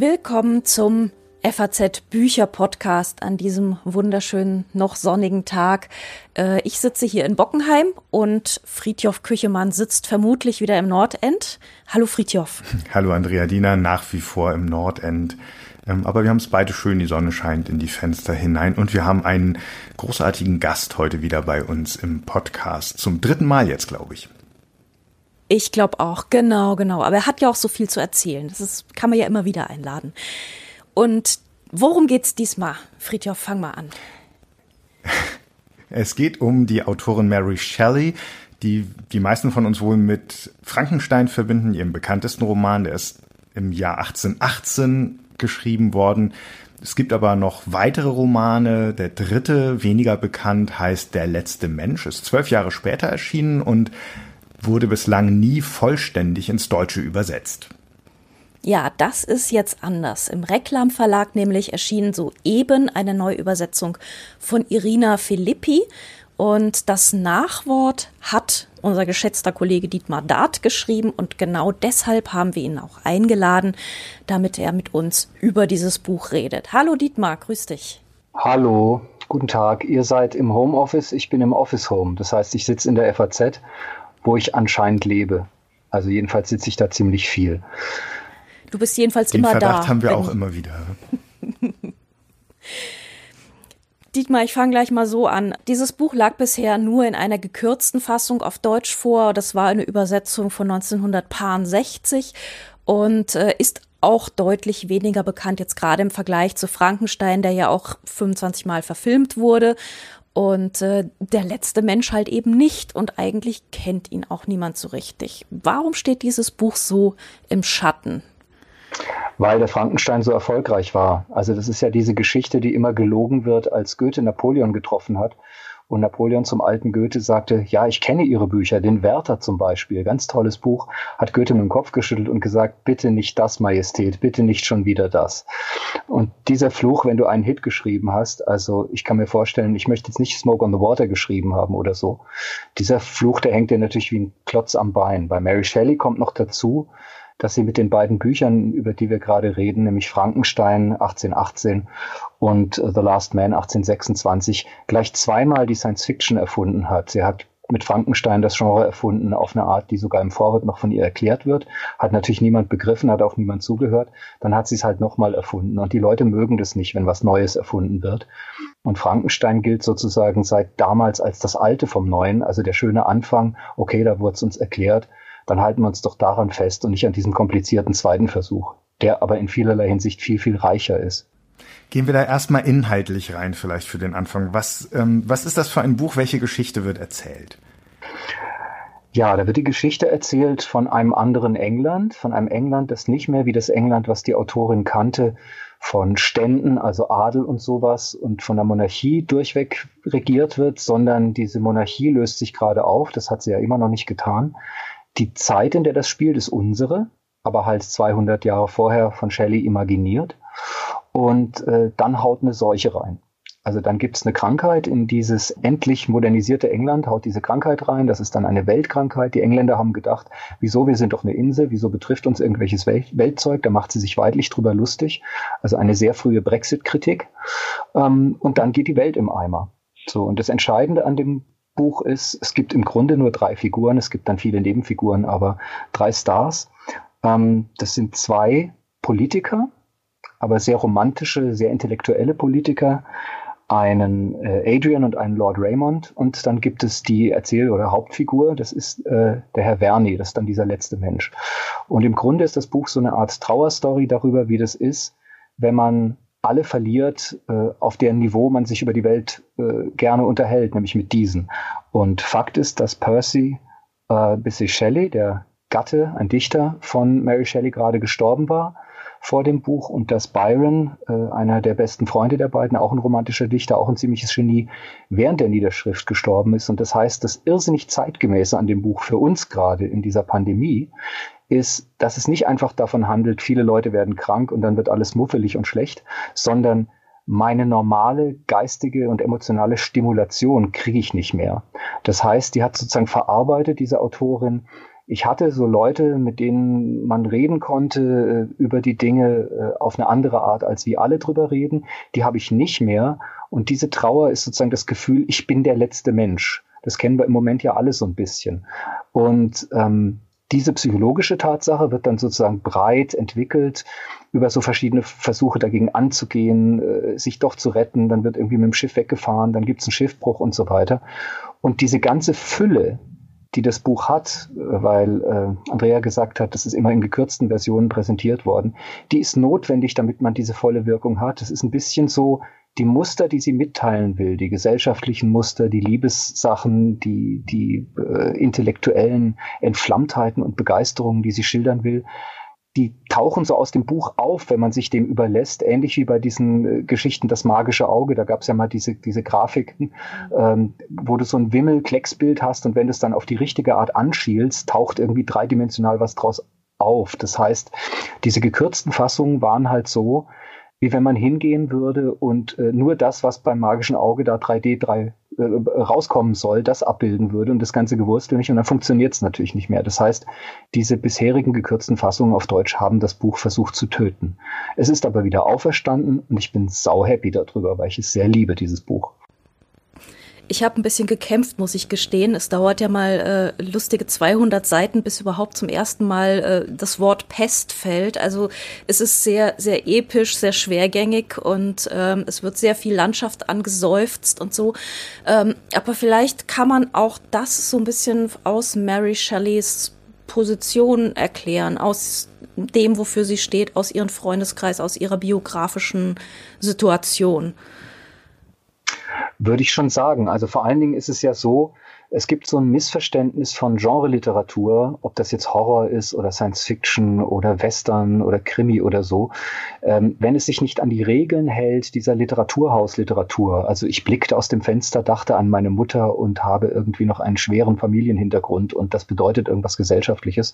Willkommen zum FAZ Bücher Podcast an diesem wunderschönen, noch sonnigen Tag. Äh, ich sitze hier in Bockenheim und Friedjof Küchemann sitzt vermutlich wieder im Nordend. Hallo Friedjof. Hallo Andrea Diener, nach wie vor im Nordend. Ähm, aber wir haben es beide schön, die Sonne scheint in die Fenster hinein und wir haben einen großartigen Gast heute wieder bei uns im Podcast. Zum dritten Mal jetzt, glaube ich. Ich glaube auch, genau, genau. Aber er hat ja auch so viel zu erzählen. Das ist, kann man ja immer wieder einladen. Und worum geht's diesmal? Friedhof, fang mal an. Es geht um die Autorin Mary Shelley, die die meisten von uns wohl mit Frankenstein verbinden, ihrem bekanntesten Roman. Der ist im Jahr 1818 geschrieben worden. Es gibt aber noch weitere Romane. Der dritte, weniger bekannt, heißt Der letzte Mensch, ist zwölf Jahre später erschienen und wurde bislang nie vollständig ins Deutsche übersetzt. Ja, das ist jetzt anders. Im Reklam Verlag nämlich erschien soeben eine Neuübersetzung von Irina Filippi und das Nachwort hat unser geschätzter Kollege Dietmar Dart geschrieben und genau deshalb haben wir ihn auch eingeladen, damit er mit uns über dieses Buch redet. Hallo Dietmar, grüß dich. Hallo, guten Tag. Ihr seid im Homeoffice, ich bin im Office Home. Das heißt, ich sitze in der FAZ wo ich anscheinend lebe. Also jedenfalls sitze ich da ziemlich viel. Du bist jedenfalls Den immer Verdacht da. Verdacht haben wir auch immer wieder. Dietmar, ich fange gleich mal so an. Dieses Buch lag bisher nur in einer gekürzten Fassung auf Deutsch vor. Das war eine Übersetzung von 1960 und äh, ist auch deutlich weniger bekannt jetzt gerade im Vergleich zu Frankenstein, der ja auch 25 Mal verfilmt wurde und äh, der letzte Mensch halt eben nicht und eigentlich kennt ihn auch niemand so richtig. Warum steht dieses Buch so im Schatten? Weil der Frankenstein so erfolgreich war. Also das ist ja diese Geschichte, die immer gelogen wird, als Goethe Napoleon getroffen hat und Napoleon zum alten Goethe sagte, ja, ich kenne Ihre Bücher, den Werther zum Beispiel, ganz tolles Buch, hat Goethe mit dem Kopf geschüttelt und gesagt, bitte nicht das, Majestät, bitte nicht schon wieder das. Und dieser Fluch, wenn du einen Hit geschrieben hast, also ich kann mir vorstellen, ich möchte jetzt nicht Smoke on the Water geschrieben haben oder so. Dieser Fluch, der hängt dir natürlich wie ein Klotz am Bein. Bei Mary Shelley kommt noch dazu, dass sie mit den beiden Büchern, über die wir gerade reden, nämlich Frankenstein 1818 und The Last Man 1826, gleich zweimal die Science Fiction erfunden hat. Sie hat mit Frankenstein das Genre erfunden auf eine Art, die sogar im Vorwort noch von ihr erklärt wird. Hat natürlich niemand begriffen, hat auch niemand zugehört. Dann hat sie es halt nochmal erfunden. Und die Leute mögen das nicht, wenn was Neues erfunden wird. Und Frankenstein gilt sozusagen seit damals als das Alte vom Neuen, also der schöne Anfang. Okay, da wurde es uns erklärt dann halten wir uns doch daran fest und nicht an diesem komplizierten zweiten Versuch, der aber in vielerlei Hinsicht viel, viel reicher ist. Gehen wir da erstmal inhaltlich rein, vielleicht für den Anfang. Was, ähm, was ist das für ein Buch? Welche Geschichte wird erzählt? Ja, da wird die Geschichte erzählt von einem anderen England, von einem England, das nicht mehr wie das England, was die Autorin kannte, von Ständen, also Adel und sowas und von der Monarchie durchweg regiert wird, sondern diese Monarchie löst sich gerade auf, das hat sie ja immer noch nicht getan. Die Zeit, in der das spielt, ist unsere, aber halt 200 Jahre vorher von Shelley imaginiert. Und äh, dann haut eine Seuche rein. Also dann gibt es eine Krankheit in dieses endlich modernisierte England, haut diese Krankheit rein. Das ist dann eine Weltkrankheit. Die Engländer haben gedacht, wieso, wir sind doch eine Insel, wieso betrifft uns irgendwelches Weltzeug? Da macht sie sich weidlich drüber lustig. Also eine sehr frühe Brexit-Kritik. Ähm, und dann geht die Welt im Eimer. So, und das Entscheidende an dem Buch ist, es gibt im Grunde nur drei Figuren, es gibt dann viele Nebenfiguren, aber drei Stars. Ähm, das sind zwei Politiker, aber sehr romantische, sehr intellektuelle Politiker, einen äh, Adrian und einen Lord Raymond und dann gibt es die Erzähl- oder Hauptfigur, das ist äh, der Herr Verni, das ist dann dieser letzte Mensch. Und im Grunde ist das Buch so eine Art Trauerstory darüber, wie das ist, wenn man alle verliert, äh, auf deren Niveau man sich über die Welt äh, gerne unterhält, nämlich mit diesen. Und Fakt ist, dass Percy äh, Bissy Shelley, der Gatte, ein Dichter von Mary Shelley, gerade gestorben war vor dem Buch und dass Byron, äh, einer der besten Freunde der beiden, auch ein romantischer Dichter, auch ein ziemliches Genie, während der Niederschrift gestorben ist. Und das heißt, das irrsinnig zeitgemäße an dem Buch für uns gerade in dieser Pandemie ist, dass es nicht einfach davon handelt, viele Leute werden krank und dann wird alles muffelig und schlecht, sondern meine normale geistige und emotionale Stimulation kriege ich nicht mehr. Das heißt, die hat sozusagen verarbeitet, diese Autorin, Ich hatte so Leute, mit denen man reden konnte äh, über die Dinge äh, auf eine andere Art, als wie alle drüber reden. Die habe ich nicht mehr. Und diese Trauer ist sozusagen das Gefühl, ich bin der letzte Mensch. Das kennen wir im Moment ja alle so ein bisschen. Und ähm, diese psychologische Tatsache wird dann sozusagen breit entwickelt über so verschiedene Versuche dagegen anzugehen, äh, sich doch zu retten. Dann wird irgendwie mit dem Schiff weggefahren, dann gibt es einen Schiffbruch und so weiter. Und diese ganze Fülle die das Buch hat, äh, weil äh, Andrea gesagt hat, das ist immer in gekürzten Versionen präsentiert worden, die ist notwendig, damit man diese volle Wirkung hat. Das ist ein bisschen so die Muster, die sie mitteilen will, die gesellschaftlichen Muster, die Liebessachen, die, die äh, intellektuellen Entflammtheiten und Begeisterungen, die sie schildern will, die tauchen so aus dem Buch auf, wenn man sich dem überlässt, ähnlich wie bei diesen äh, Geschichten Das magische Auge, da gab es ja mal diese, diese Grafiken, ähm, wo du so ein Wimmel-Klecksbild hast und wenn du es dann auf die richtige Art anschielst, taucht irgendwie dreidimensional was draus auf. Das heißt, diese gekürzten Fassungen waren halt so, wie wenn man hingehen würde und äh, nur das, was beim magischen Auge da 3D 3 äh, rauskommen soll, das abbilden würde und das ganze Gewurstel nicht und dann funktioniert es natürlich nicht mehr. Das heißt, diese bisherigen gekürzten Fassungen auf Deutsch haben das Buch versucht zu töten. Es ist aber wieder auferstanden und ich bin sau happy darüber, weil ich es sehr liebe, dieses Buch. Ich habe ein bisschen gekämpft, muss ich gestehen. Es dauert ja mal äh, lustige 200 Seiten, bis überhaupt zum ersten Mal äh, das Wort Pest fällt. Also es ist sehr, sehr episch, sehr schwergängig und ähm, es wird sehr viel Landschaft angeseufzt und so. Ähm, aber vielleicht kann man auch das so ein bisschen aus Mary Shelleys Position erklären, aus dem, wofür sie steht, aus ihrem Freundeskreis, aus ihrer biografischen Situation. Würde ich schon sagen. Also vor allen Dingen ist es ja so, es gibt so ein Missverständnis von Genre-Literatur, ob das jetzt Horror ist oder Science Fiction oder Western oder Krimi oder so, ähm, wenn es sich nicht an die Regeln hält dieser Literaturhausliteratur. Also ich blickte aus dem Fenster, dachte an meine Mutter und habe irgendwie noch einen schweren Familienhintergrund und das bedeutet irgendwas Gesellschaftliches.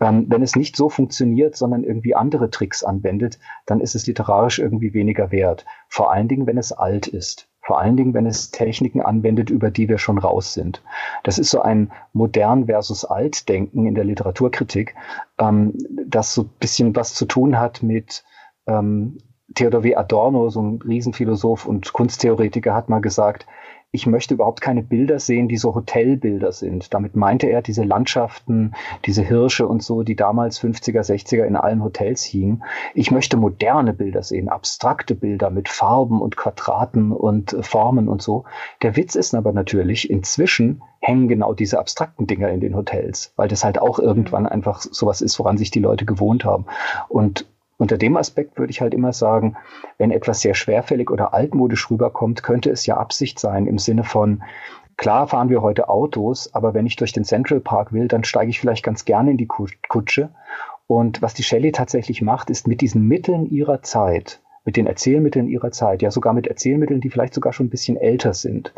Ähm, wenn es nicht so funktioniert, sondern irgendwie andere Tricks anwendet, dann ist es literarisch irgendwie weniger wert. Vor allen Dingen, wenn es alt ist. Vor allen Dingen, wenn es Techniken anwendet, über die wir schon raus sind. Das ist so ein modern versus alt Denken in der Literaturkritik, ähm, das so ein bisschen was zu tun hat mit ähm, Theodor W. Adorno, so ein Riesenphilosoph und Kunsttheoretiker, hat mal gesagt, ich möchte überhaupt keine Bilder sehen, die so Hotelbilder sind. Damit meinte er diese Landschaften, diese Hirsche und so, die damals 50er, 60er in allen Hotels hingen. Ich möchte moderne Bilder sehen, abstrakte Bilder mit Farben und Quadraten und Formen und so. Der Witz ist aber natürlich, inzwischen hängen genau diese abstrakten Dinger in den Hotels, weil das halt auch irgendwann einfach sowas ist, woran sich die Leute gewohnt haben. Und unter dem Aspekt würde ich halt immer sagen, wenn etwas sehr schwerfällig oder altmodisch rüberkommt, könnte es ja Absicht sein im Sinne von, klar fahren wir heute Autos, aber wenn ich durch den Central Park will, dann steige ich vielleicht ganz gerne in die Kutsche. Und was die Shelley tatsächlich macht, ist mit diesen Mitteln ihrer Zeit, mit den Erzählmitteln ihrer Zeit, ja sogar mit Erzählmitteln, die vielleicht sogar schon ein bisschen älter sind,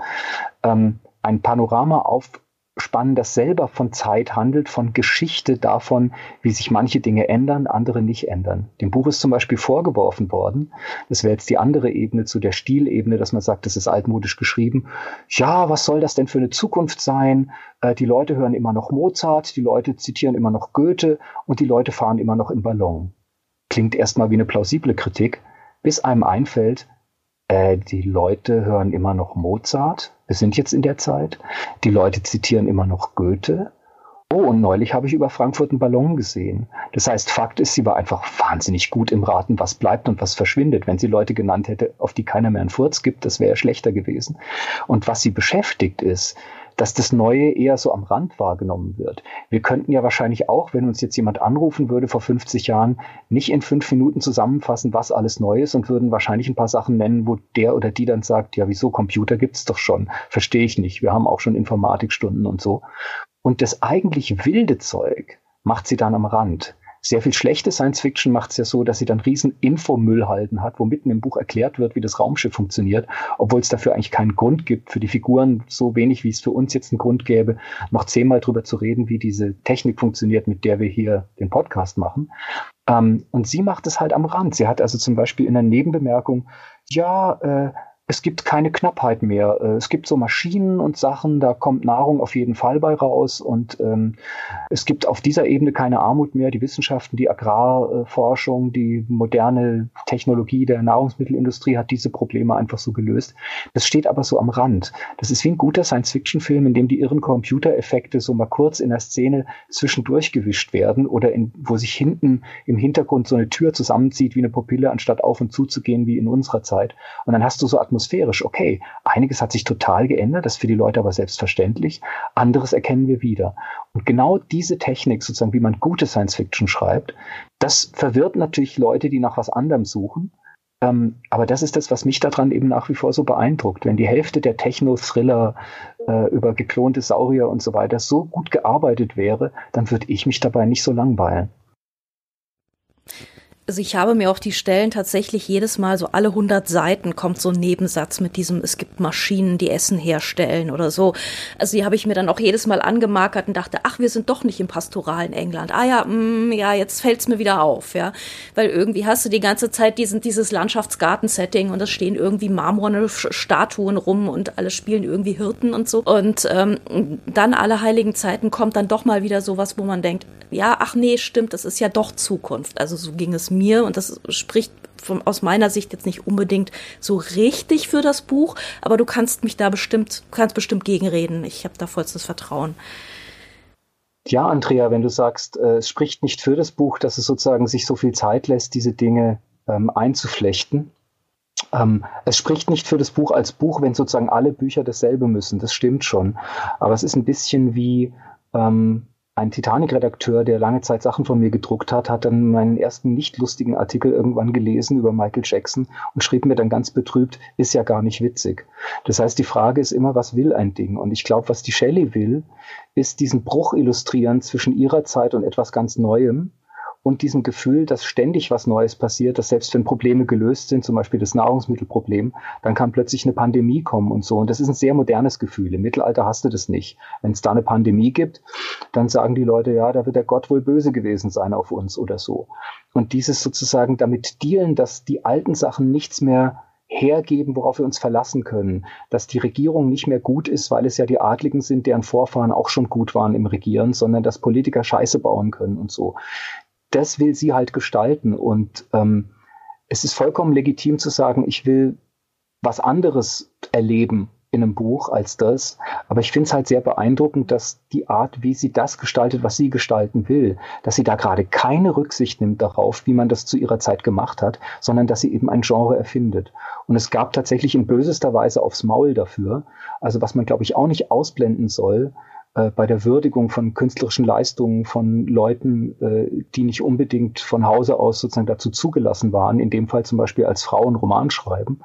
ähm, ein Panorama auf, Spannen, das selber von Zeit handelt, von Geschichte davon, wie sich manche Dinge ändern, andere nicht ändern. Dem Buch ist zum Beispiel vorgeworfen worden, das wäre jetzt die andere Ebene zu der Stilebene, dass man sagt, das ist altmodisch geschrieben. Ja, was soll das denn für eine Zukunft sein? Äh, die Leute hören immer noch Mozart, die Leute zitieren immer noch Goethe und die Leute fahren immer noch im Ballon. Klingt erstmal wie eine plausible Kritik, bis einem einfällt, äh, die Leute hören immer noch Mozart. Wir sind jetzt in der Zeit. Die Leute zitieren immer noch Goethe. Oh, und neulich habe ich über Frankfurt einen Ballon gesehen. Das heißt, Fakt ist, sie war einfach wahnsinnig gut im Raten, was bleibt und was verschwindet. Wenn sie Leute genannt hätte, auf die keiner mehr einen Furz gibt, das wäre schlechter gewesen. Und was sie beschäftigt ist, dass das Neue eher so am Rand wahrgenommen wird. Wir könnten ja wahrscheinlich auch, wenn uns jetzt jemand anrufen würde vor 50 Jahren, nicht in fünf Minuten zusammenfassen, was alles neu ist und würden wahrscheinlich ein paar Sachen nennen, wo der oder die dann sagt, ja, wieso, Computer gibt's doch schon, verstehe ich nicht, wir haben auch schon Informatikstunden und so. Und das eigentlich wilde Zeug macht sie dann am Rand. Sehr viel schlechte Science Fiction macht es ja so, dass sie dann riesen Infomüllhalden hat, wo mitten im Buch erklärt wird, wie das Raumschiff funktioniert, obwohl es dafür eigentlich keinen Grund gibt, für die Figuren so wenig, wie es für uns jetzt einen Grund gäbe, noch zehnmal drüber zu reden, wie diese Technik funktioniert, mit der wir hier den Podcast machen. Ähm, und sie macht es halt am Rand. Sie hat also zum Beispiel in der Nebenbemerkung, ja, äh, es gibt keine Knappheit mehr. Äh, es gibt so Maschinen und Sachen, da kommt Nahrung auf jeden Fall bei raus und ähm, es gibt auf dieser Ebene keine Armut mehr. Die Wissenschaften, die Agrarforschung, die moderne Technologie der Nahrungsmittelindustrie hat diese Probleme einfach so gelöst. Das steht aber so am Rand. Das ist wie ein guter Science-Fiction-Film, in dem die irren Computereffekte so mal kurz in der Szene zwischendurch gewischt werden oder in, wo sich hinten im Hintergrund so eine Tür zusammenzieht wie eine Pupille, anstatt auf und zu zu gehen wie in unserer Zeit. Und dann hast du so Atmosphäre atmosphärisch, okay, einiges hat sich total geändert, das ist für die Leute aber selbstverständlich, anderes erkennen wir wieder. Und genau diese Technik, sozusagen, wie man gute Science Fiction schreibt, das verwirrt natürlich Leute, die nach was anderem suchen. Ähm, aber das ist das, was mich daran eben nach wie vor so beeindruckt. Wenn die Hälfte der Techno-Thriller äh, über geklonte Saurier und so weiter so gut gearbeitet wäre, dann würde ich mich dabei nicht so langweilen. Also ich habe mir auch die Stellen tatsächlich jedes Mal so alle 100 Seiten kommt so ein Nebensatz mit diesem, es gibt Maschinen, die Essen herstellen oder so. Also die habe ich mir dann auch jedes Mal angemarkert und dachte, ach, wir sind doch nicht im pastoralen England. Ah ja, mh, mm, ja, jetzt fällt's mir wieder auf, ja. Weil irgendwie hast du die ganze Zeit diesen, dieses Landschaftsgarten-Setting und es stehen irgendwie marmorne Statuen rum und alle spielen irgendwie Hirten und so. Und ähm, dann alle heiligen Zeiten kommt dann doch mal wieder sowas, wo man denkt, ja, ach nee, stimmt, das ist ja doch Zukunft. Also so ging es mir und das spricht von, aus meiner Sicht jetzt nicht unbedingt so richtig für das Buch, aber du kannst mich da bestimmt, kannst bestimmt gegenreden. Ich habe da vollstes Vertrauen. Ja, Andrea, wenn du sagst, äh, es spricht nicht für das Buch, dass es sozusagen sich so viel Zeit lässt, diese Dinge ähm, einzuflechten. Ähm, es spricht nicht für das Buch als Buch, wenn sozusagen alle Bücher dasselbe müssen. Das stimmt schon. Aber es ist ein bisschen wie, ähm, ein Titanic-Redakteur, der lange Zeit Sachen von mir gedruckt hat, hat dann meinen ersten nicht lustigen Artikel irgendwann gelesen über Michael Jackson und schrieb mir dann ganz betrübt, ist ja gar nicht witzig. Das heißt, die Frage ist immer, was will ein Ding? Und ich glaube, was die Shelley will, ist diesen Bruch illustrieren zwischen ihrer Zeit und etwas ganz Neuem und diesem Gefühl, dass ständig was Neues passiert, dass selbst wenn Probleme gelöst sind, zum Beispiel das Nahrungsmittelproblem, dann kann plötzlich eine Pandemie kommen und so. Und das ist ein sehr modernes Gefühl. Im Mittelalter hast du das nicht. Wenn es da eine Pandemie gibt, dann sagen die Leute, ja, da wird der Gott wohl böse gewesen sein auf uns oder so. Und dieses sozusagen damit dealen, dass die alten Sachen nichts mehr hergeben, worauf wir uns verlassen können, dass die Regierung nicht mehr gut ist, weil es ja die Adligen sind, deren Vorfahren auch schon gut waren im Regieren, sondern dass Politiker Scheiße bauen können und so das will sie halt gestalten. Und ähm, es ist vollkommen legitim zu sagen, ich will was anderes erleben in einem Buch als das. Aber ich finde es halt sehr beeindruckend, dass die Art, wie sie das gestaltet, was sie gestalten will, dass sie da gerade keine Rücksicht nimmt darauf, wie man das zu ihrer Zeit gemacht hat, sondern dass sie eben ein Genre erfindet. Und es gab tatsächlich in bösester Weise aufs Maul dafür. Also was man, glaube ich, auch nicht ausblenden soll, bei der Würdigung von künstlerischen Leistungen von Leuten, äh, die nicht unbedingt von Hause aus sozusagen dazu zugelassen waren, in dem Fall zum Beispiel als Frauen Roman schreiben,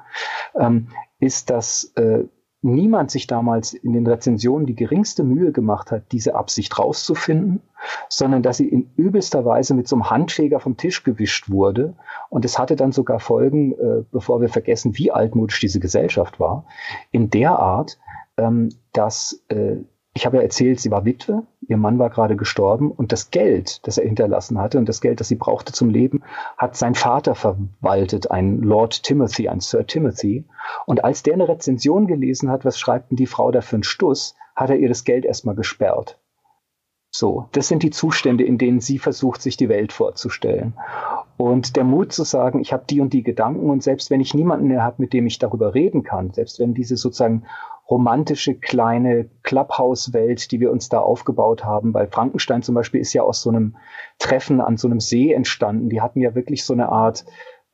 ähm, ist, dass äh, niemand sich damals in den Rezensionen die geringste Mühe gemacht hat, diese Absicht rauszufinden, sondern dass sie in übelster Weise mit so einem Handfeger vom Tisch gewischt wurde. Und es hatte dann sogar Folgen, äh, bevor wir vergessen, wie altmodisch diese Gesellschaft war, in der Art, ähm, dass äh, ich habe ja erzählt, sie war Witwe, ihr Mann war gerade gestorben und das Geld, das er hinterlassen hatte und das Geld, das sie brauchte zum Leben, hat sein Vater verwaltet, ein Lord Timothy, ein Sir Timothy. Und als der eine Rezension gelesen hat, was schreibt denn die Frau da für einen Stuss, hat er ihr das Geld erstmal gesperrt. So, das sind die Zustände, in denen sie versucht, sich die Welt vorzustellen. Und der Mut zu sagen, ich habe die und die Gedanken und selbst wenn ich niemanden mehr habe, mit dem ich darüber reden kann, selbst wenn diese sozusagen romantische kleine Clubhouse-Welt, die wir uns da aufgebaut haben. Weil Frankenstein zum Beispiel ist ja aus so einem Treffen an so einem See entstanden. Die hatten ja wirklich so eine Art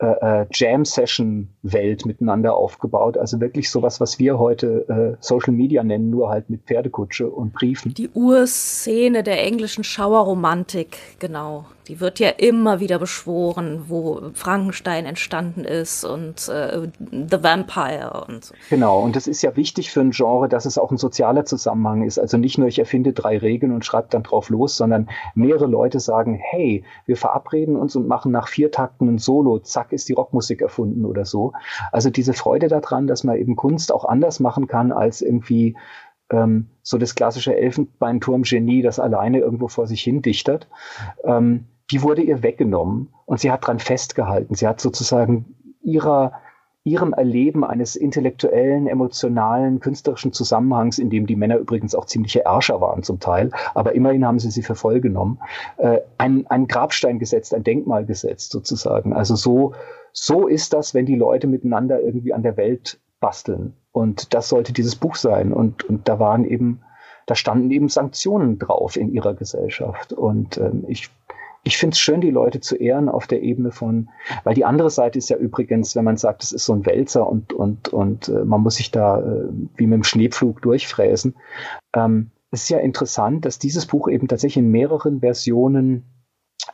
äh, äh, Jam-Session-Welt miteinander aufgebaut. Also wirklich sowas, was wir heute äh, Social Media nennen, nur halt mit Pferdekutsche und Briefen. Die Urszene der englischen Schauerromantik, genau. Die wird ja immer wieder beschworen, wo Frankenstein entstanden ist und äh, The Vampire und so. Genau, und das ist ja wichtig für ein Genre, dass es auch ein sozialer Zusammenhang ist. Also nicht nur ich erfinde drei Regeln und schreibe dann drauf los, sondern mehrere Leute sagen, hey, wir verabreden uns und machen nach vier Takten ein Solo, zack, ist die Rockmusik erfunden oder so. Also diese Freude daran, dass man eben Kunst auch anders machen kann als irgendwie ähm, so das klassische Elfenbeinturm-Genie, das alleine irgendwo vor sich hin dichtert. Ähm, die wurde ihr weggenommen und sie hat dran festgehalten. Sie hat sozusagen ihrer, ihrem Erleben eines intellektuellen, emotionalen, künstlerischen Zusammenhangs, in dem die Männer übrigens auch ziemliche Ärscher waren zum Teil, aber immerhin haben sie sie für voll genommen, äh, ein, ein Grabstein gesetzt, ein Denkmal gesetzt sozusagen. Also so, so ist das, wenn die Leute miteinander irgendwie an der Welt basteln. Und das sollte dieses Buch sein. Und, und da waren eben, da standen eben Sanktionen drauf in ihrer Gesellschaft. Und ähm, ich ich finde es schön, die Leute zu ehren auf der Ebene von, weil die andere Seite ist ja übrigens, wenn man sagt, es ist so ein Wälzer und, und, und äh, man muss sich da äh, wie mit dem Schneepflug durchfräsen. Ähm, es ist ja interessant, dass dieses Buch eben tatsächlich in mehreren Versionen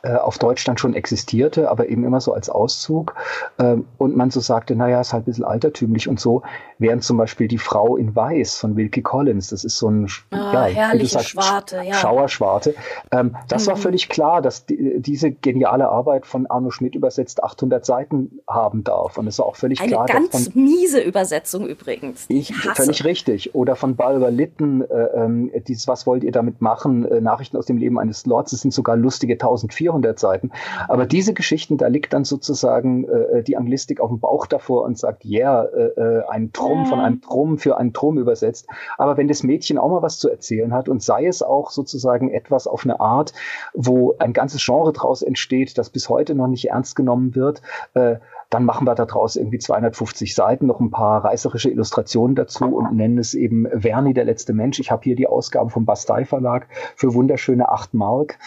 äh, auf Deutschland schon existierte, aber eben immer so als Auszug. Ähm, und man so sagte, naja, ist halt ein bisschen altertümlich und so. Während zum Beispiel die Frau in Weiß von Wilkie Collins, das ist so ein ah, ja, herrliche sagst, Schwarte, ja. Schauerschwarte. Ähm, das mhm. war völlig klar, dass die, diese geniale Arbeit von Arno Schmidt übersetzt 800 Seiten haben darf. Und es war auch völlig Eine klar. Eine ganz von, miese Übersetzung übrigens. Ich, hasse. Völlig richtig. Oder von Barbara Litten, äh, äh, dieses Was wollt ihr damit machen? Äh, Nachrichten aus dem Leben eines Lords. Es sind sogar lustige 1400 Seiten. Aber diese Geschichten, da liegt dann sozusagen äh, die Anglistik auf dem Bauch davor und sagt, yeah, äh, äh ein Traum Drum von einem Drum für einen Drum übersetzt. Aber wenn das Mädchen auch mal was zu erzählen hat und sei es auch sozusagen etwas auf eine Art, wo ein ganzes Genre draus entsteht, das bis heute noch nicht ernst genommen wird, äh, dann machen wir daraus irgendwie 250 Seiten, noch ein paar reißerische Illustrationen dazu und nennen es eben Verni, der letzte Mensch. Ich habe hier die Ausgabe vom Bastei Verlag für wunderschöne 8 Mark,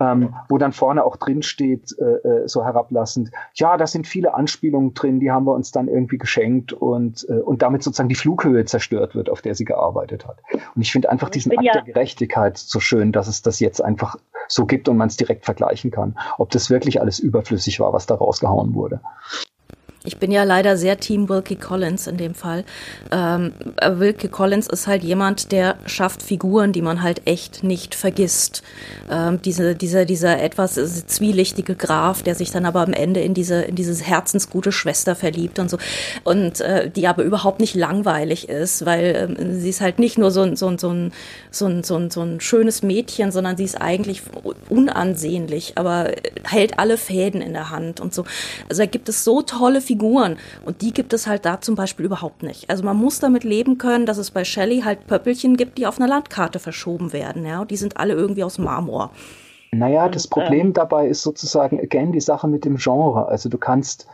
ähm, wo dann vorne auch drin steht, äh, äh, so herablassend, ja, da sind viele Anspielungen drin, die haben wir uns dann irgendwie geschenkt und, äh, und damit sozusagen die Flughöhe zerstört wird, auf der sie gearbeitet hat. Und ich finde einfach diesen Akt ja der Gerechtigkeit so schön, dass es das jetzt einfach so gibt und man es direkt vergleichen kann, ob das wirklich alles überflüssig war, was da rausgehauen wurde. Ich bin ja leider sehr Team Wilkie Collins in dem Fall. Ähm, Wilkie Collins ist halt jemand, der schafft Figuren, die man halt echt nicht vergisst. Ähm, diese, dieser, dieser etwas zwielichtige Graf, der sich dann aber am Ende in diese, in diese herzensgute Schwester verliebt und so. Und äh, die aber überhaupt nicht langweilig ist, weil äh, sie ist halt nicht nur so, so, so, ein, so, ein, so, ein, so ein schönes Mädchen, sondern sie ist eigentlich unansehnlich, aber hält alle Fäden in der Hand und so. Also da gibt es so tolle Figuren. Und die gibt es halt da zum Beispiel überhaupt nicht. Also man muss damit leben können, dass es bei Shelley halt Pöppelchen gibt, die auf einer Landkarte verschoben werden. Ja, und die sind alle irgendwie aus Marmor. Naja, das Problem dabei ist sozusagen, again, die Sache mit dem Genre. Also du kannst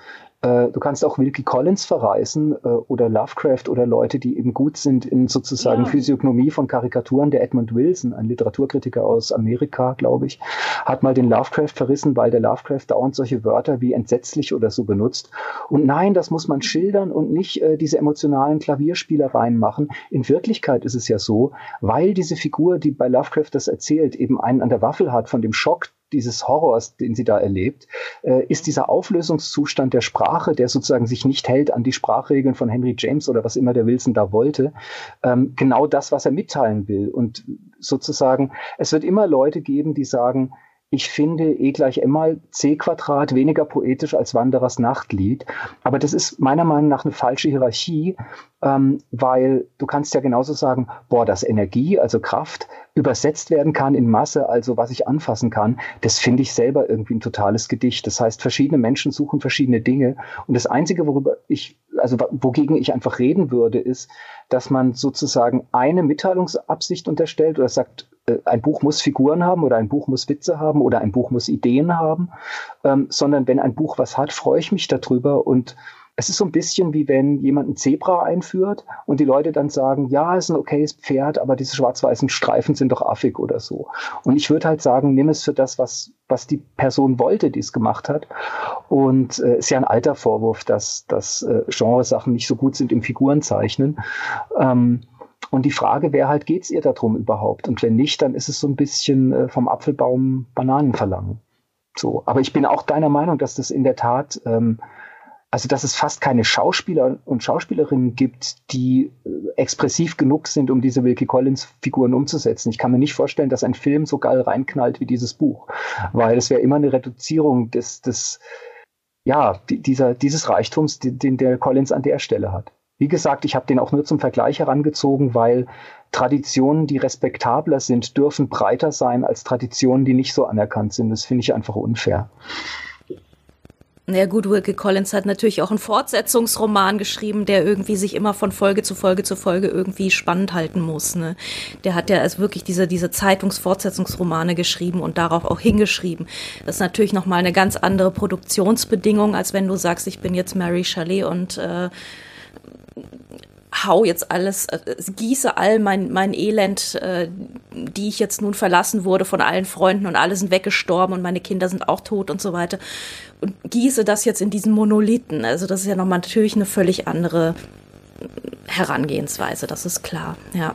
äh, du kannst auch Wilkie Collins verreisen äh, oder Lovecraft oder Leute, die eben gut sind in sozusagen ja. Physiognomie von Karikaturen. Der Edmund Wilson, ein Literaturkritiker aus Amerika, glaube ich, hat mal den Lovecraft verrissen, weil der Lovecraft dauernd solche Wörter wie entsetzlich oder so benutzt. Und nein, das muss man schildern und nicht äh, diese emotionalen Klavierspielereien machen. In Wirklichkeit ist es ja so, weil diese Figur, die bei Lovecraft das erzählt, eben einen an der Waffel hat von dem Schock, dieses Horrors, den sie da erlebt, äh, ist dieser Auflösungszustand der Sprache, der sozusagen sich nicht hält an die Sprachregeln von Henry James oder was immer der Wilson da wollte, ähm, genau das, was er mitteilen will. Und sozusagen, es wird immer Leute geben, die sagen, ich finde E gleich M mal C Quadrat weniger poetisch als Wanderers Nachtlied. Aber das ist meiner Meinung nach eine falsche Hierarchie, ähm, weil du kannst ja genauso sagen, boah, dass Energie, also Kraft, übersetzt werden kann in Masse, also was ich anfassen kann, das finde ich selber irgendwie ein totales Gedicht. Das heißt, verschiedene Menschen suchen verschiedene Dinge. Und das Einzige, worüber ich, also wogegen ich einfach reden würde, ist, dass man sozusagen eine Mitteilungsabsicht unterstellt oder sagt, äh, ein Buch muss Figuren haben oder ein Buch muss Witze haben oder ein Buch muss Ideen haben, ähm, sondern wenn ein Buch was hat, freue ich mich darüber und es ist so ein bisschen wie wenn jemand ein Zebra einführt und die Leute dann sagen, ja, es ist ein okayes Pferd, aber diese schwarz-weißen Streifen sind doch affig oder so. Und ich würde halt sagen, nimm es für das, was, was die Person wollte, die es gemacht hat. Und äh, ist ja ein alter Vorwurf, dass, dass äh, Genresachen nicht so gut sind im Figurenzeichnen. Ähm, und die Frage wäre halt, geht's ihr darum überhaupt? Und wenn nicht, dann ist es so ein bisschen äh, vom Apfelbaum Bananen verlangen. So. Aber ich bin auch deiner Meinung, dass das in der Tat ähm, also dass es fast keine Schauspieler und Schauspielerinnen gibt, die äh, expressiv genug sind, um diese Wilkie Collins Figuren umzusetzen. Ich kann mir nicht vorstellen, dass ein Film so geil reinknallt wie dieses Buch, weil es wäre immer eine Reduzierung des, des ja, dieser, dieses Reichtums, den der Collins an der Stelle hat. Wie gesagt, ich habe den auch nur zum Vergleich herangezogen, weil Traditionen, die respektabler sind, dürfen breiter sein als Traditionen, die nicht so anerkannt sind. Das finde ich einfach unfair. Ja gut, Wilkie Collins hat natürlich auch einen Fortsetzungsroman geschrieben, der irgendwie sich immer von Folge zu Folge zu Folge irgendwie spannend halten muss. Ne? Der hat ja also wirklich diese, diese Zeitungsfortsetzungsromane geschrieben und darauf auch hingeschrieben. Das ist natürlich nochmal eine ganz andere Produktionsbedingung, als wenn du sagst, ich bin jetzt Mary Shelley und äh, hau jetzt alles, äh, gieße all mein, mein Elend, äh, die ich jetzt nun verlassen wurde von allen Freunden und alle sind weggestorben und meine Kinder sind auch tot und so weiter und gieße das jetzt in diesen Monolithen. Also das ist ja nochmal natürlich eine völlig andere Herangehensweise, das ist klar, ja.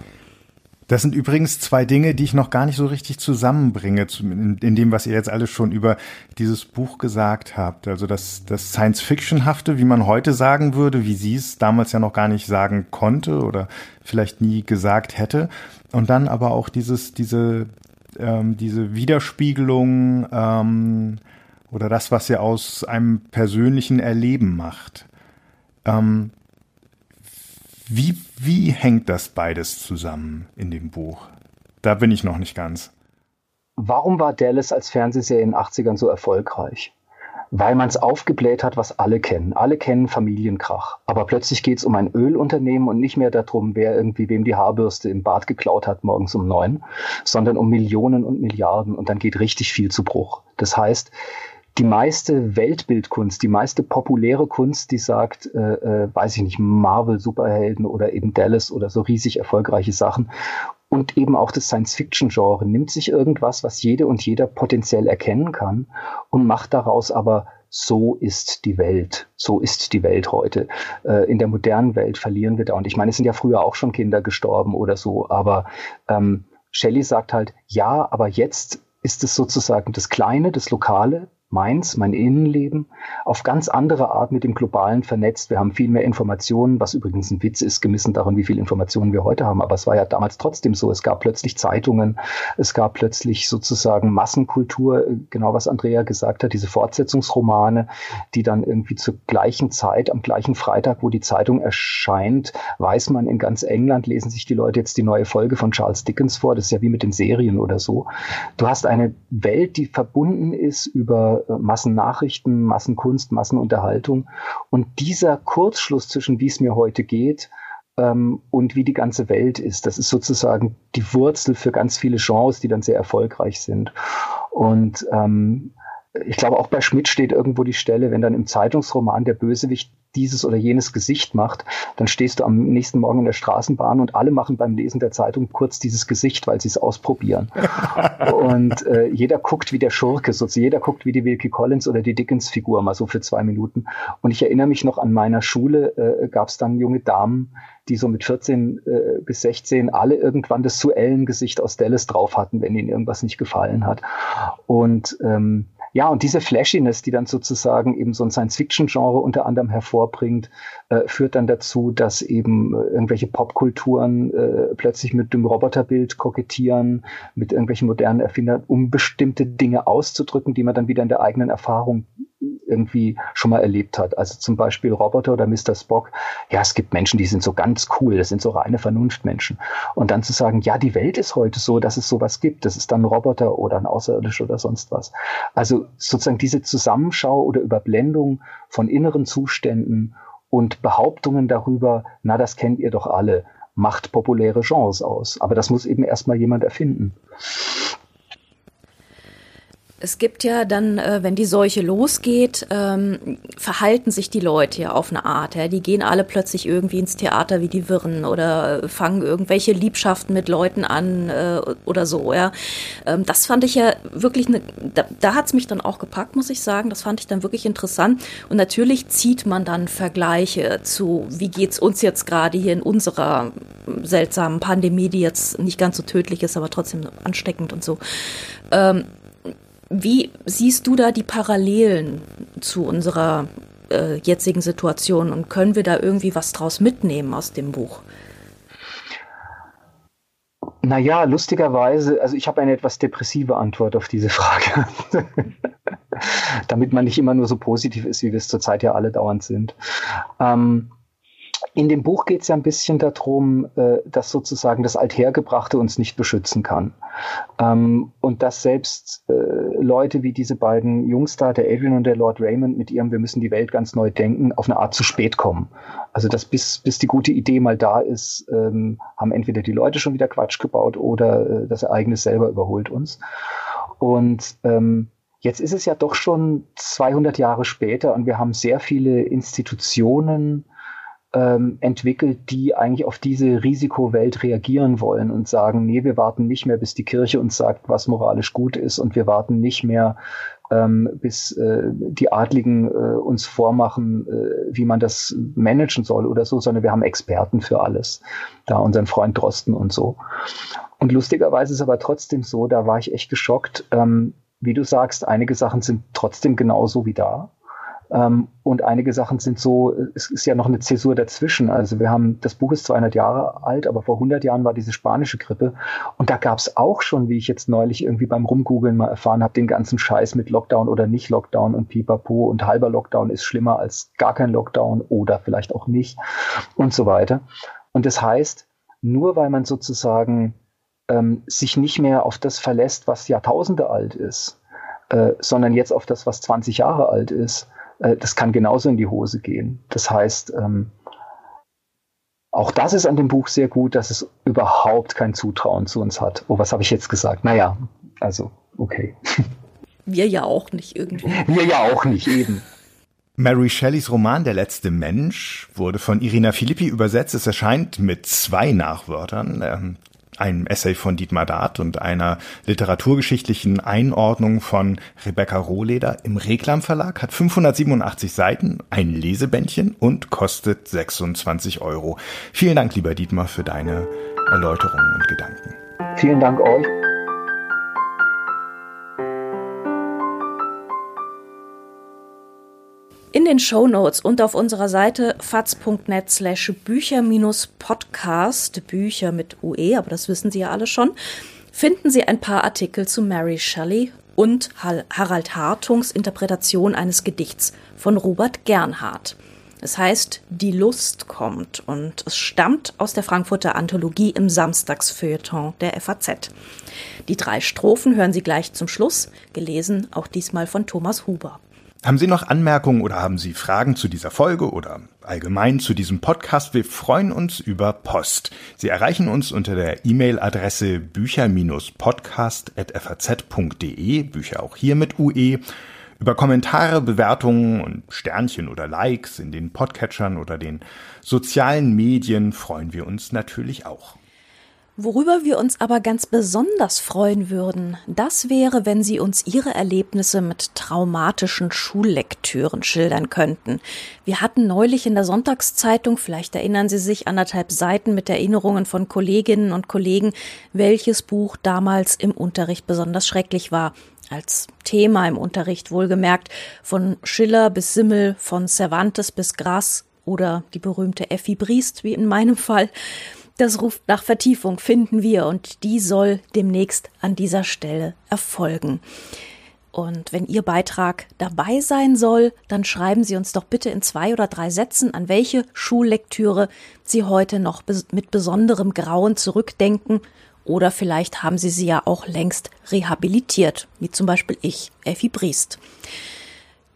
Das sind übrigens zwei Dinge, die ich noch gar nicht so richtig zusammenbringe, in, dem, was ihr jetzt alles schon über dieses Buch gesagt habt. Also das, das Science-Fiction-hafte, wie man heute sagen würde, wie sie es damals ja noch gar nicht sagen konnte oder vielleicht nie gesagt hätte. Und dann aber auch dieses, diese, ähm, diese Widerspiegelung ähm, oder das, was ihr aus einem persönlichen Erleben macht. Ähm, wie, wie hängt das beides zusammen in dem Buch? Da bin ich noch nicht ganz. Warum war Dallas als Fernsehserie in den 80ern so erfolgreich? Weil man es aufgebläht hat, was alle kennen. Alle kennen Familienkrach. Aber plötzlich geht es um ein Ölunternehmen und nicht mehr darum, wer irgendwie wem die Haarbürste im Bad geklaut hat morgens um neun, sondern um Millionen und Milliarden. Und dann geht richtig viel zu Bruch. Das heißt, die meiste Weltbildkunst, die meiste populäre Kunst, die sagt, äh, äh, weiß ich nicht, Marvel, Superhelden oder eben Dallas oder so riesig erfolgreiche Sachen. Und eben auch das Science-Fiction-Genre nimmt sich irgendwas, was jede und jeder potenziell erkennen kann und macht daraus aber so ist die Welt, so ist die Welt heute. Äh, in der modernen Welt verlieren wir da. Und ich meine, es sind ja früher auch schon Kinder gestorben oder so, aber ähm, Shelley sagt halt, ja, aber jetzt ist es sozusagen das Kleine, das Lokale, meins, mein Innenleben, auf ganz andere Art mit dem Globalen vernetzt. Wir haben viel mehr Informationen, was übrigens ein Witz ist, gemessen daran, wie viel Informationen wir heute haben. Aber es war ja damals trotzdem so. Es gab plötzlich Zeitungen, es gab plötzlich sozusagen Massenkultur, genau was Andrea gesagt hat, diese Fortsetzungsromane, die dann irgendwie zur gleichen Zeit, am gleichen Freitag, wo die Zeitung erscheint, weiß man, in ganz England lesen sich die Leute jetzt die neue Folge von Charles Dickens vor. Das ist ja wie mit den Serien oder so. Du hast eine Welt, die verbunden ist über Massennachrichten, Massenkunst, Massenunterhaltung. Und dieser Kurzschluss zwischen wie es mir heute geht ähm, und wie die ganze Welt ist, das ist sozusagen die Wurzel für ganz viele Genres, die dann sehr erfolgreich sind. Und ähm, ich glaube, auch bei Schmidt steht irgendwo die Stelle, wenn dann im Zeitungsroman der Bösewicht dieses oder jenes Gesicht macht, dann stehst du am nächsten Morgen in der Straßenbahn und alle machen beim Lesen der Zeitung kurz dieses Gesicht, weil sie es ausprobieren. und äh, jeder guckt wie der Schurke, so jeder guckt wie die Wilkie Collins oder die Dickens-Figur mal so für zwei Minuten. Und ich erinnere mich noch an meiner Schule, äh, gab es dann junge Damen, die so mit 14 äh, bis 16 alle irgendwann das Suellen-Gesicht aus Dallas drauf hatten, wenn ihnen irgendwas nicht gefallen hat. Und ähm, ja, und diese Flashiness, die dann sozusagen eben so ein Science-Fiction-Genre unter anderem hervorbringt, äh, führt dann dazu, dass eben äh, irgendwelche Popkulturen äh, plötzlich mit dem Roboterbild kokettieren, mit irgendwelchen modernen Erfindern, um bestimmte Dinge auszudrücken, die man dann wieder in der eigenen Erfahrung irgendwie schon mal erlebt hat. Also zum Beispiel Roboter oder Mr. Spock. Ja, es gibt Menschen, die sind so ganz cool. Das sind so reine Vernunftmenschen. Und dann zu sagen, ja, die Welt ist heute so, dass es sowas gibt. Das ist dann ein Roboter oder ein Außerirdischer oder sonst was. Also sozusagen diese Zusammenschau oder Überblendung von inneren Zuständen und Behauptungen darüber, na, das kennt ihr doch alle, macht populäre Genres aus. Aber das muss eben erstmal jemand erfinden. Es gibt ja dann, äh, wenn die Seuche losgeht, ähm, verhalten sich die Leute ja auf eine Art. Die gehen alle plötzlich irgendwie ins Theater wie die Wirren oder fangen irgendwelche Liebschaften mit Leuten an äh, oder so. Ähm, das fand ich ja wirklich, ne, da, da hat's mich dann auch gepackt, muss ich sagen. Das fand ich dann wirklich interessant. Und natürlich zieht man dann Vergleiche zu, wie geht's uns jetzt gerade hier in unserer seltsamen Pandemie, die jetzt nicht ganz so tödlich ist, aber trotzdem ansteckend und so. Wie siehst du da die Parallelen zu unserer äh, jetzigen Situation und können wir da irgendwie was draus mitnehmen aus dem Buch? Naja, lustigerweise, also ich habe eine etwas depressive Antwort auf diese Frage. Damit man nicht immer nur so positiv ist, wie wir es zurzeit ja alle dauernd sind. Ähm, in dem Buch geht es ja ein bisschen darum, äh, dass sozusagen das Althergebrachte uns nicht beschützen kann. Ähm, und dass selbst äh, Leute wie diese beiden Jungs da, der Adrian und der Lord Raymond, mit ihrem Wir müssen die Welt ganz neu denken, auf eine Art zu spät kommen. Also dass bis, bis die gute Idee mal da ist, ähm, haben entweder die Leute schon wieder Quatsch gebaut oder äh, das Ereignis selber überholt uns. Und ähm, Jetzt ist es ja doch schon 200 Jahre später und wir haben sehr viele Institutionen ähm, entwickelt, die eigentlich auf diese Risikowelt reagieren wollen und sagen, nee, wir warten nicht mehr, bis die Kirche uns sagt, was moralisch gut ist und wir warten nicht mehr, ähm, bis äh, die Adligen äh, uns vormachen, äh, wie man das managen soll oder so, sondern wir haben Experten für alles. Da unseren Freund Drosten und so. Und lustigerweise ist aber trotzdem so, da war ich echt geschockt, ähm, wie du sagst, einige Sachen sind trotzdem genauso wie da. Ähm, und einige Sachen sind so, es ist ja noch eine Zäsur dazwischen. Also wir haben, das Buch ist 200 Jahre alt, aber vor 100 Jahren war diese spanische Grippe. Und da gab es auch schon, wie ich jetzt neulich irgendwie beim Rumgoogeln mal erfahren habe, den ganzen Scheiß mit Lockdown oder nicht Lockdown und pipapo und halber Lockdown ist schlimmer als gar kein Lockdown oder vielleicht auch nicht und so weiter. Und das heißt, nur weil man sozusagen ähm, sich nicht mehr auf das verlässt, was Jahrtausende alt ist, äh, sondern jetzt auf das, was 20 Jahre alt ist, äh, das kann genauso in die Hose gehen. Das heißt, ähm, auch das ist an dem Buch sehr gut, dass es überhaupt kein Zutrauen zu uns hat. Oh, was habe ich jetzt gesagt? Naja, also, okay. Wir ja auch nicht irgendwie. Wir ja auch nicht, eben. Mary Shelleys Roman Der letzte Mensch wurde von Irina Filippi übersetzt. Es erscheint mit zwei Nachwörtern. Einem Essay von Dietmar Dart und einer literaturgeschichtlichen Einordnung von Rebecca Rohleder im Reklam Verlag, hat 587 Seiten, ein Lesebändchen und kostet 26 Euro. Vielen Dank, lieber Dietmar, für deine Erläuterungen und Gedanken. Vielen Dank euch. In den Show Notes und auf unserer Seite faz.net slash Bücher-Podcast, Bücher mit UE, aber das wissen Sie ja alle schon, finden Sie ein paar Artikel zu Mary Shelley und Harald Hartungs Interpretation eines Gedichts von Robert Gernhardt. Es heißt Die Lust kommt und es stammt aus der Frankfurter Anthologie im Samstagsfeuilleton der FAZ. Die drei Strophen hören Sie gleich zum Schluss, gelesen auch diesmal von Thomas Huber. Haben Sie noch Anmerkungen oder haben Sie Fragen zu dieser Folge oder allgemein zu diesem Podcast? Wir freuen uns über Post. Sie erreichen uns unter der E-Mail-Adresse bücher-podcast.faz.de, Bücher auch hier mit UE. Über Kommentare, Bewertungen und Sternchen oder Likes in den Podcatchern oder den sozialen Medien freuen wir uns natürlich auch. Worüber wir uns aber ganz besonders freuen würden, das wäre, wenn Sie uns Ihre Erlebnisse mit traumatischen Schullektüren schildern könnten. Wir hatten neulich in der Sonntagszeitung, vielleicht erinnern Sie sich, anderthalb Seiten mit Erinnerungen von Kolleginnen und Kollegen, welches Buch damals im Unterricht besonders schrecklich war. Als Thema im Unterricht wohlgemerkt, von Schiller bis Simmel, von Cervantes bis Grass oder die berühmte Effi Briest, wie in meinem Fall. Das ruft nach Vertiefung, finden wir, und die soll demnächst an dieser Stelle erfolgen. Und wenn Ihr Beitrag dabei sein soll, dann schreiben Sie uns doch bitte in zwei oder drei Sätzen, an welche Schullektüre Sie heute noch mit besonderem Grauen zurückdenken. Oder vielleicht haben Sie sie ja auch längst rehabilitiert, wie zum Beispiel ich, Effi Briest.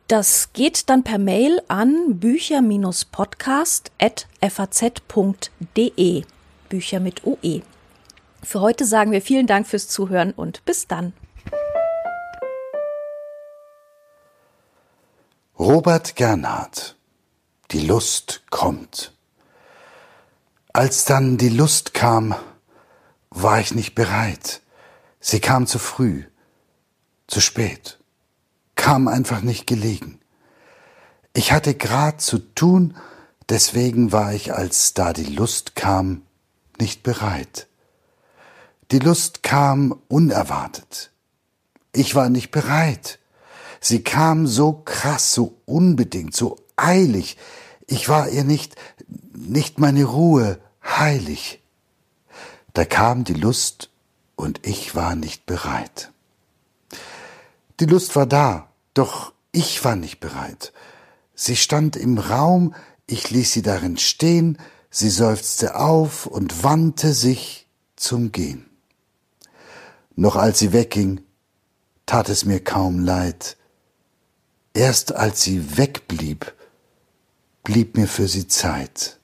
Das geht dann per Mail an bücher-podcast.faz.de. Bücher mit OE. Für heute sagen wir vielen Dank fürs Zuhören und bis dann. Robert Gernhardt Die Lust kommt. Als dann die Lust kam, war ich nicht bereit. Sie kam zu früh, zu spät, kam einfach nicht gelegen. Ich hatte grad zu tun, deswegen war ich, als da die Lust kam, nicht bereit. Die Lust kam unerwartet. Ich war nicht bereit. Sie kam so krass, so unbedingt, so eilig. Ich war ihr nicht, nicht meine Ruhe heilig. Da kam die Lust und ich war nicht bereit. Die Lust war da, doch ich war nicht bereit. Sie stand im Raum, ich ließ sie darin stehen, Sie seufzte auf und wandte sich zum Gehen. Noch als sie wegging, tat es mir kaum leid. Erst als sie wegblieb, blieb mir für sie Zeit.